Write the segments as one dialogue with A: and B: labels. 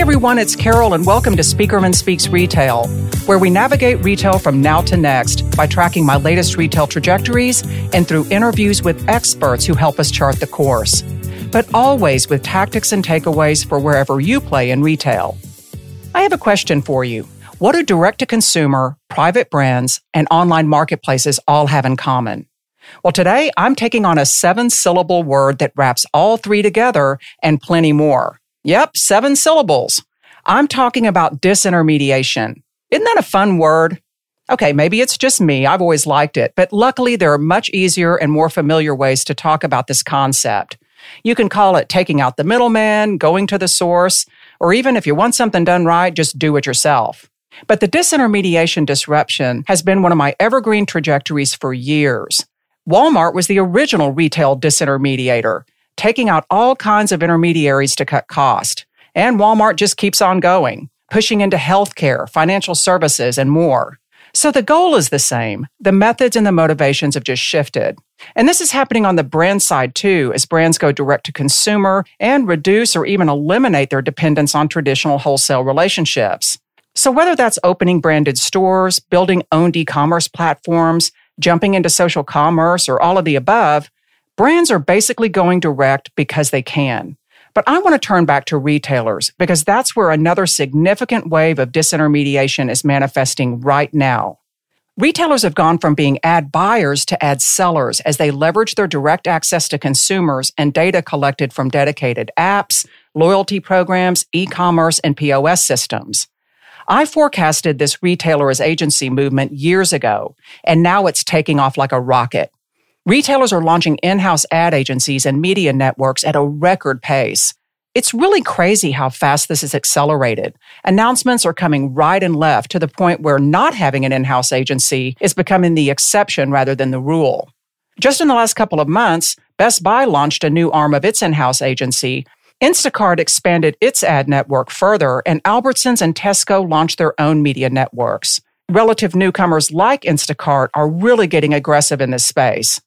A: Hey everyone, it's Carol, and welcome to Spieckerman Speaks Retail, where we navigate retail from now to next by tracking my latest retail trajectories and through interviews with experts who help us chart the course. But always with tactics and takeaways for wherever you play in retail. I have a question for you. What do direct to consumer, private brands, and online marketplaces all have in common? Well, today I'm taking on a seven syllable word that wraps all three together and plenty more. Yep, seven syllables. I'm talking about disintermediation. Isn't that a fun word? Okay, maybe it's just me. I've always liked it, but luckily there are much easier and more familiar ways to talk about this concept. You can call it taking out the middleman, going to the source, or even if you want something done right, just do it yourself. But the disintermediation disruption has been one of my evergreen trajectories for years. Walmart was the original retail disintermediator taking out all kinds of intermediaries to cut cost. And Walmart just keeps on going, pushing into healthcare, financial services, and more. So the goal is the same. The methods and the motivations have just shifted. And this is happening on the brand side too, as brands go direct to consumer and reduce or even eliminate their dependence on traditional wholesale relationships. So whether that's opening branded stores, building owned e-commerce platforms, jumping into social commerce, or all of the above, Brands are basically going direct because they can. But I want to turn back to retailers because that's where another significant wave of disintermediation is manifesting right now. Retailers have gone from being ad buyers to ad sellers as they leverage their direct access to consumers and data collected from dedicated apps, loyalty programs, e-commerce, and POS systems. I forecasted this retailer as agency movement years ago, and now it's taking off like a rocket. Retailers are launching in-house ad agencies and media networks at a record pace. It's really crazy how fast this is accelerated. Announcements are coming right and left to the point where not having an in-house agency is becoming the exception rather than the rule. Just in the last couple of months, Best Buy launched a new arm of its in-house agency. Instacart expanded its ad network further, and Albertsons and Tesco launched their own media networks. Relative newcomers like Instacart are really getting aggressive in this space.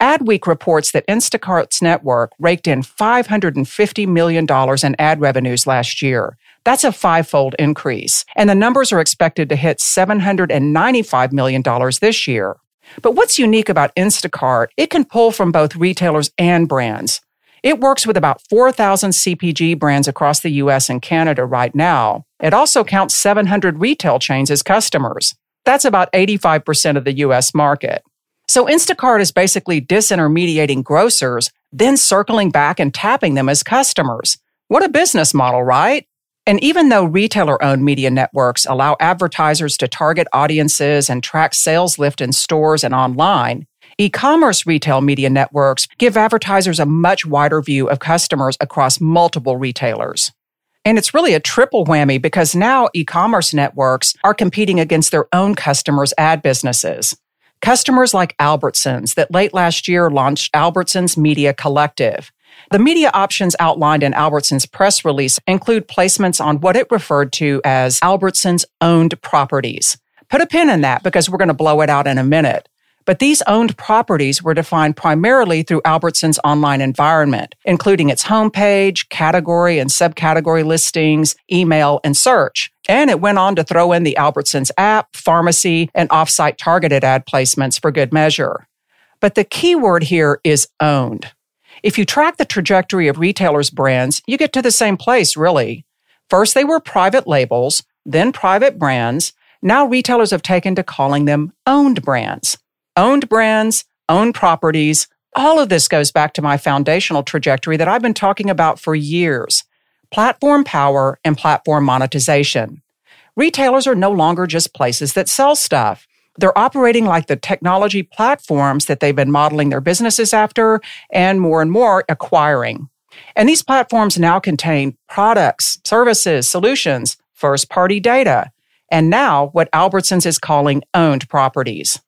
A: Adweek reports that Instacart's network raked in $550 million in ad revenues last year. That's a fivefold increase, and the numbers are expected to hit $795 million this year. But what's unique about Instacart, it can pull from both retailers and brands. It works with about 4,000 CPG brands across the US and Canada right now. It also counts 700 retail chains as customers. That's about 85% of the US market. So Instacart is basically disintermediating grocers, then circling back and tapping them as customers. What a business model, right? And even though retailer owned media networks allow advertisers to target audiences and track sales lift in stores and online, e commerce retail media networks give advertisers a much wider view of customers across multiple retailers. And it's really a triple whammy because now e commerce networks are competing against their own customers' ad businesses. Customers like Albertsons that late last year launched Albertsons Media Collective. The media options outlined in Albertsons press release include placements on what it referred to as Albertsons owned properties. Put a pin in that because we're going to blow it out in a minute. But these owned properties were defined primarily through Albertsons' online environment, including its homepage, category and subcategory listings, email, and search. And it went on to throw in the Albertsons app, pharmacy, and offsite targeted ad placements for good measure. But the key word here is owned. If you track the trajectory of retailers' brands, you get to the same place, really. First, they were private labels, then private brands. Now retailers have taken to calling them owned brands owned brands, owned properties. All of this goes back to my foundational trajectory that I've been talking about for years platform power and platform monetization. Retailers are no longer just places that sell stuff. They're operating like the technology platforms that they've been modeling their businesses after and more and more acquiring. And these platforms now contain products, services, solutions, first party data, and now what Albertsons is calling owned properties.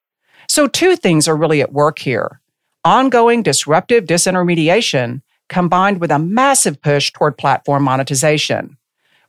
A: So, two things are really at work here ongoing disruptive disintermediation combined with a massive push toward platform monetization.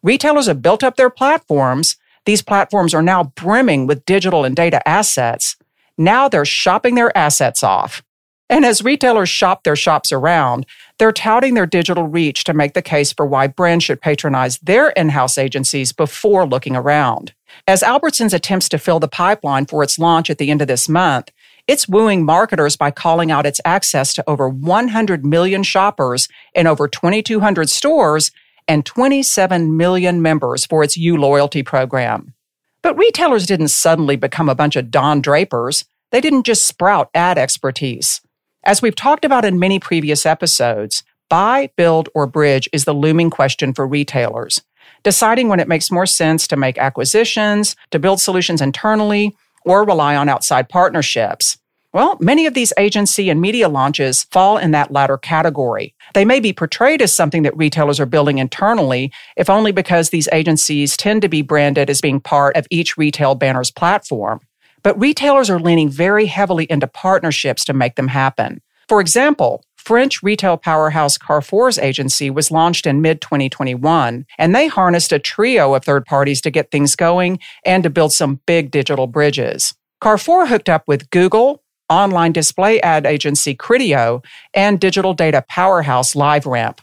A: Retailers have built up their platforms. These platforms are now brimming with digital and data assets. Now they're shopping their assets off. And as retailers shop their shops around, they're touting their digital reach to make the case for why brands should patronize their in house agencies before looking around. As Albertsons attempts to fill the pipeline for its launch at the end of this month, it's wooing marketers by calling out its access to over 100 million shoppers in over 2,200 stores and 27 million members for its U Loyalty program. But retailers didn't suddenly become a bunch of Don Drapers. They didn't just sprout ad expertise. As we've talked about in many previous episodes, buy, build, or bridge is the looming question for retailers. Deciding when it makes more sense to make acquisitions, to build solutions internally, or rely on outside partnerships. Well, many of these agency and media launches fall in that latter category. They may be portrayed as something that retailers are building internally, if only because these agencies tend to be branded as being part of each retail banner's platform. But retailers are leaning very heavily into partnerships to make them happen. For example, French retail powerhouse Carrefour's agency was launched in mid 2021, and they harnessed a trio of third parties to get things going and to build some big digital bridges. Carrefour hooked up with Google, online display ad agency Criteo, and digital data powerhouse LiveRamp.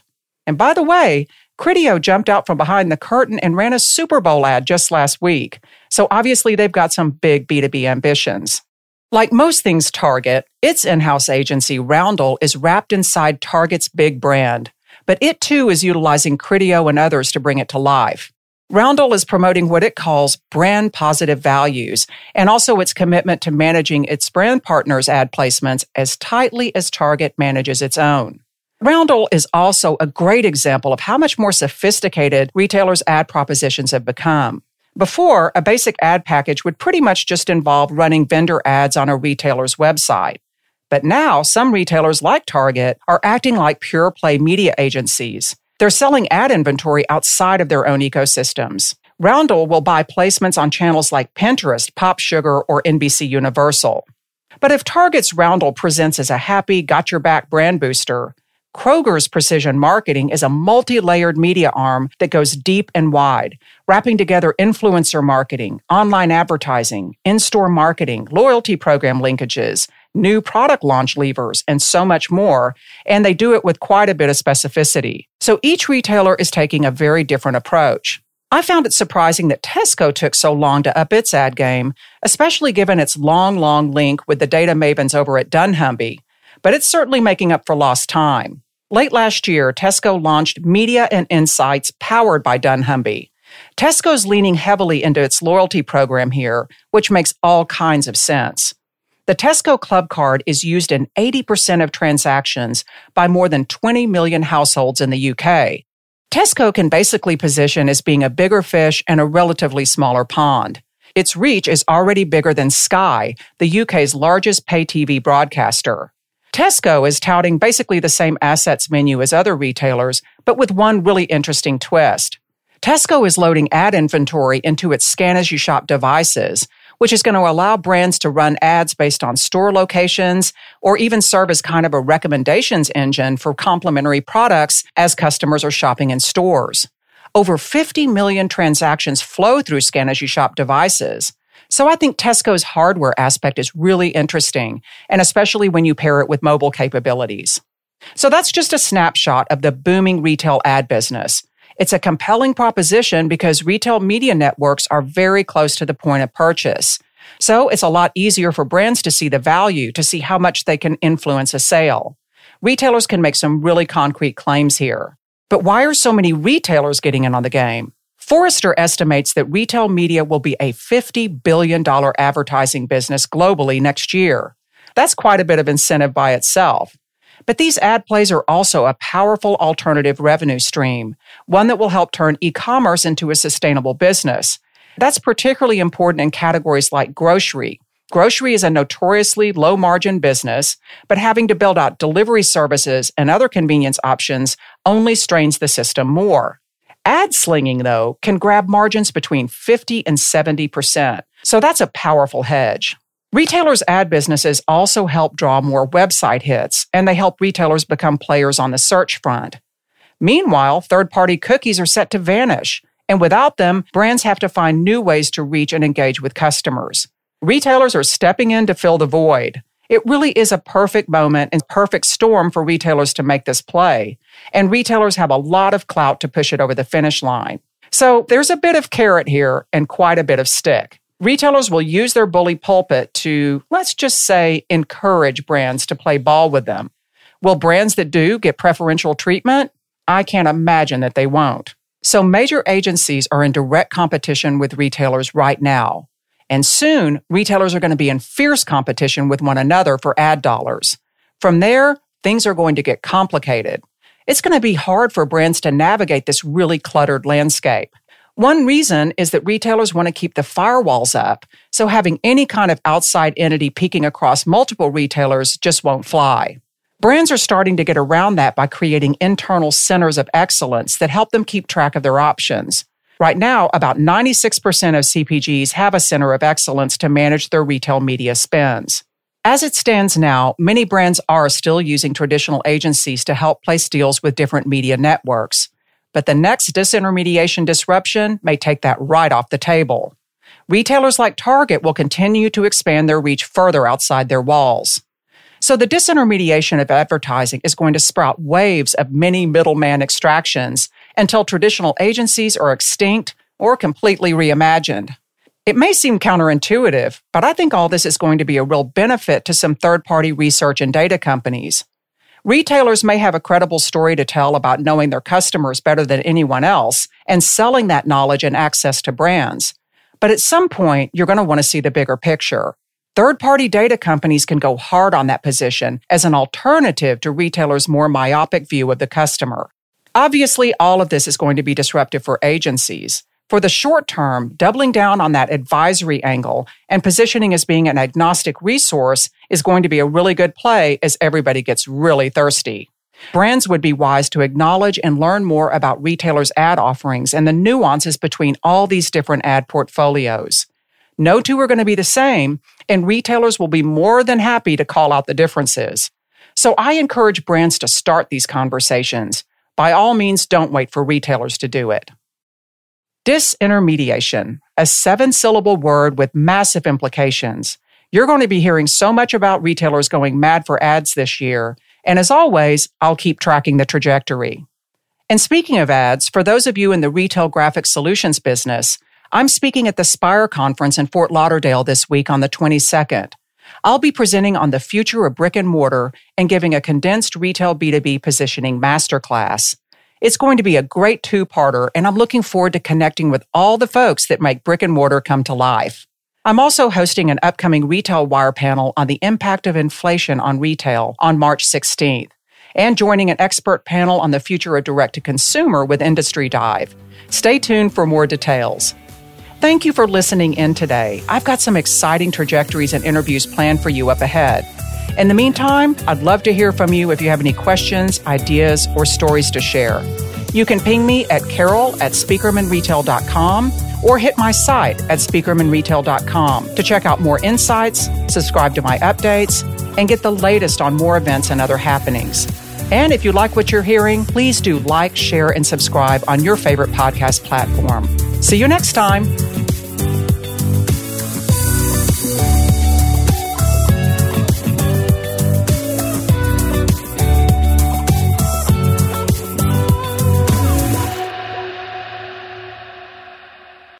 A: And by the way, Criteo jumped out from behind the curtain and ran a Super Bowl ad just last week. So obviously they've got some big B2B ambitions. Like most things Target, its in house agency, Roundel, is wrapped inside Target's big brand, but it too is utilizing Criteo and others to bring it to life. Roundel is promoting what it calls brand positive values and also its commitment to managing its brand partners' ad placements as tightly as Target manages its own. Roundel is also a great example of how much more sophisticated retailers' ad propositions have become. Before, a basic ad package would pretty much just involve running vendor ads on a retailer's website. But now, some retailers like Target are acting like pure play media agencies. They're selling ad inventory outside of their own ecosystems. Roundel will buy placements on channels like Pinterest, Pop Sugar, or NBC Universal. But if Target's Roundel presents as a happy, got your back brand booster, Kroger's precision marketing is a multi layered media arm that goes deep and wide, wrapping together influencer marketing, online advertising, in store marketing, loyalty program linkages, new product launch levers, and so much more. And they do it with quite a bit of specificity. So each retailer is taking a very different approach. I found it surprising that Tesco took so long to up its ad game, especially given its long, long link with the data mavens over at dunnhumby. But it's certainly making up for lost time. Late last year, Tesco launched Media and Insights powered by dunnhumby. Tesco's leaning heavily into its loyalty program here, which makes all kinds of sense. The Tesco Club Card is used in 80% of transactions by more than 20 million households in the UK. Tesco can basically position as being a bigger fish in a relatively smaller pond. Its reach is already bigger than Sky, the UK's largest pay TV broadcaster. Tesco is touting basically the same assets menu as other retailers, but with one really interesting twist. Tesco is loading ad inventory into its scan as you shop devices, which is going to allow brands to run ads based on store locations or even serve as kind of a recommendations engine for complementary products as customers are shopping in stores. Over 50 million transactions flow through scan as you shop devices. So I think Tesco's hardware aspect is really interesting, and especially when you pair it with mobile capabilities. So that's just a snapshot of the booming retail ad business. It's a compelling proposition because retail media networks are very close to the point of purchase. So it's a lot easier for brands to see the value, to see how much they can influence a sale. Retailers can make some really concrete claims here. But why are so many retailers getting in on the game? Forrester estimates that retail media will be a $50 billion advertising business globally next year. That's quite a bit of incentive by itself. But these ad plays are also a powerful alternative revenue stream, one that will help turn e commerce into a sustainable business. That's particularly important in categories like grocery. Grocery is a notoriously low margin business, but having to build out delivery services and other convenience options only strains the system more. Ad slinging, though, can grab margins between 50 and 70%. So that's a powerful hedge. Retailers' ad businesses also help draw more website hits, and they help retailers become players on the search front. Meanwhile, third party cookies are set to vanish, and without them, brands have to find new ways to reach and engage with customers. Retailers are stepping in to fill the void, It really is a perfect moment and perfect storm for retailers to make this play. And retailers have a lot of clout to push it over the finish line. So there's a bit of carrot here and quite a bit of stick. Retailers will use their bully pulpit to, let's just say, encourage brands to play ball with them. Will brands that do get preferential treatment? I can't imagine that they won't. So major agencies are in direct competition with retailers right now. And soon, retailers are going to be in fierce competition with one another for ad dollars. From there, things are going to get complicated. It's going to be hard for brands to navigate this really cluttered landscape. One reason is that retailers want to keep the firewalls up, so having any kind of outside entity peeking across multiple retailers just won't fly. Brands are starting to get around that by creating internal centers of excellence that help them keep track of their options. Right now, about 96% of CPGs have a center of excellence to manage their retail media spends. As it stands now, many brands are still using traditional agencies to help place deals with different media networks. But the next disintermediation disruption may take that right off the table. Retailers like Target will continue to expand their reach further outside their walls. So the disintermediation of advertising is going to sprout waves of many middleman extractions until traditional agencies are extinct or completely reimagined. It may seem counterintuitive, but I think all this is going to be a real benefit to some third party research and data companies. Retailers may have a credible story to tell about knowing their customers better than anyone else and selling that knowledge and access to brands. But at some point, you're going to want to see the bigger picture. Third party data companies can go hard on that position as an alternative to retailers' more myopic view of the customer. Obviously, all of this is going to be disruptive for agencies. For the short term, doubling down on that advisory angle and positioning as being an agnostic resource is going to be a really good play as everybody gets really thirsty. Brands would be wise to acknowledge and learn more about retailers' ad offerings and the nuances between all these different ad portfolios. No two are going to be the same, and retailers will be more than happy to call out the differences. So I encourage brands to start these conversations. By all means, don't wait for retailers to do it. Disintermediation, a seven syllable word with massive implications. You're going to be hearing so much about retailers going mad for ads this year. And as always, I'll keep tracking the trajectory. And speaking of ads, for those of you in the retail graphic solutions business, I'm speaking at the Spire conference in Fort Lauderdale this week on the 22nd. I'll be presenting on the future of brick and mortar and giving a condensed retail B2B positioning masterclass. It's going to be a great two parter, and I'm looking forward to connecting with all the folks that make brick and mortar come to life. I'm also hosting an upcoming Retail Wire panel on the impact of inflation on retail on March 16th, and joining an expert panel on the future of direct to consumer with Industry Dive. Stay tuned for more details. Thank you for listening in today. I've got some exciting trajectories and interviews planned for you up ahead. In the meantime, I'd love to hear from you if you have any questions, ideas, or stories to share. You can ping me at carol at spieckermanretail.com or hit my site at spieckermanretail.com to check out more insights, subscribe to my updates, and get the latest on more events and other happenings. And if you like what you're hearing, please do like, share, and subscribe on your favorite podcast platform. See you next time.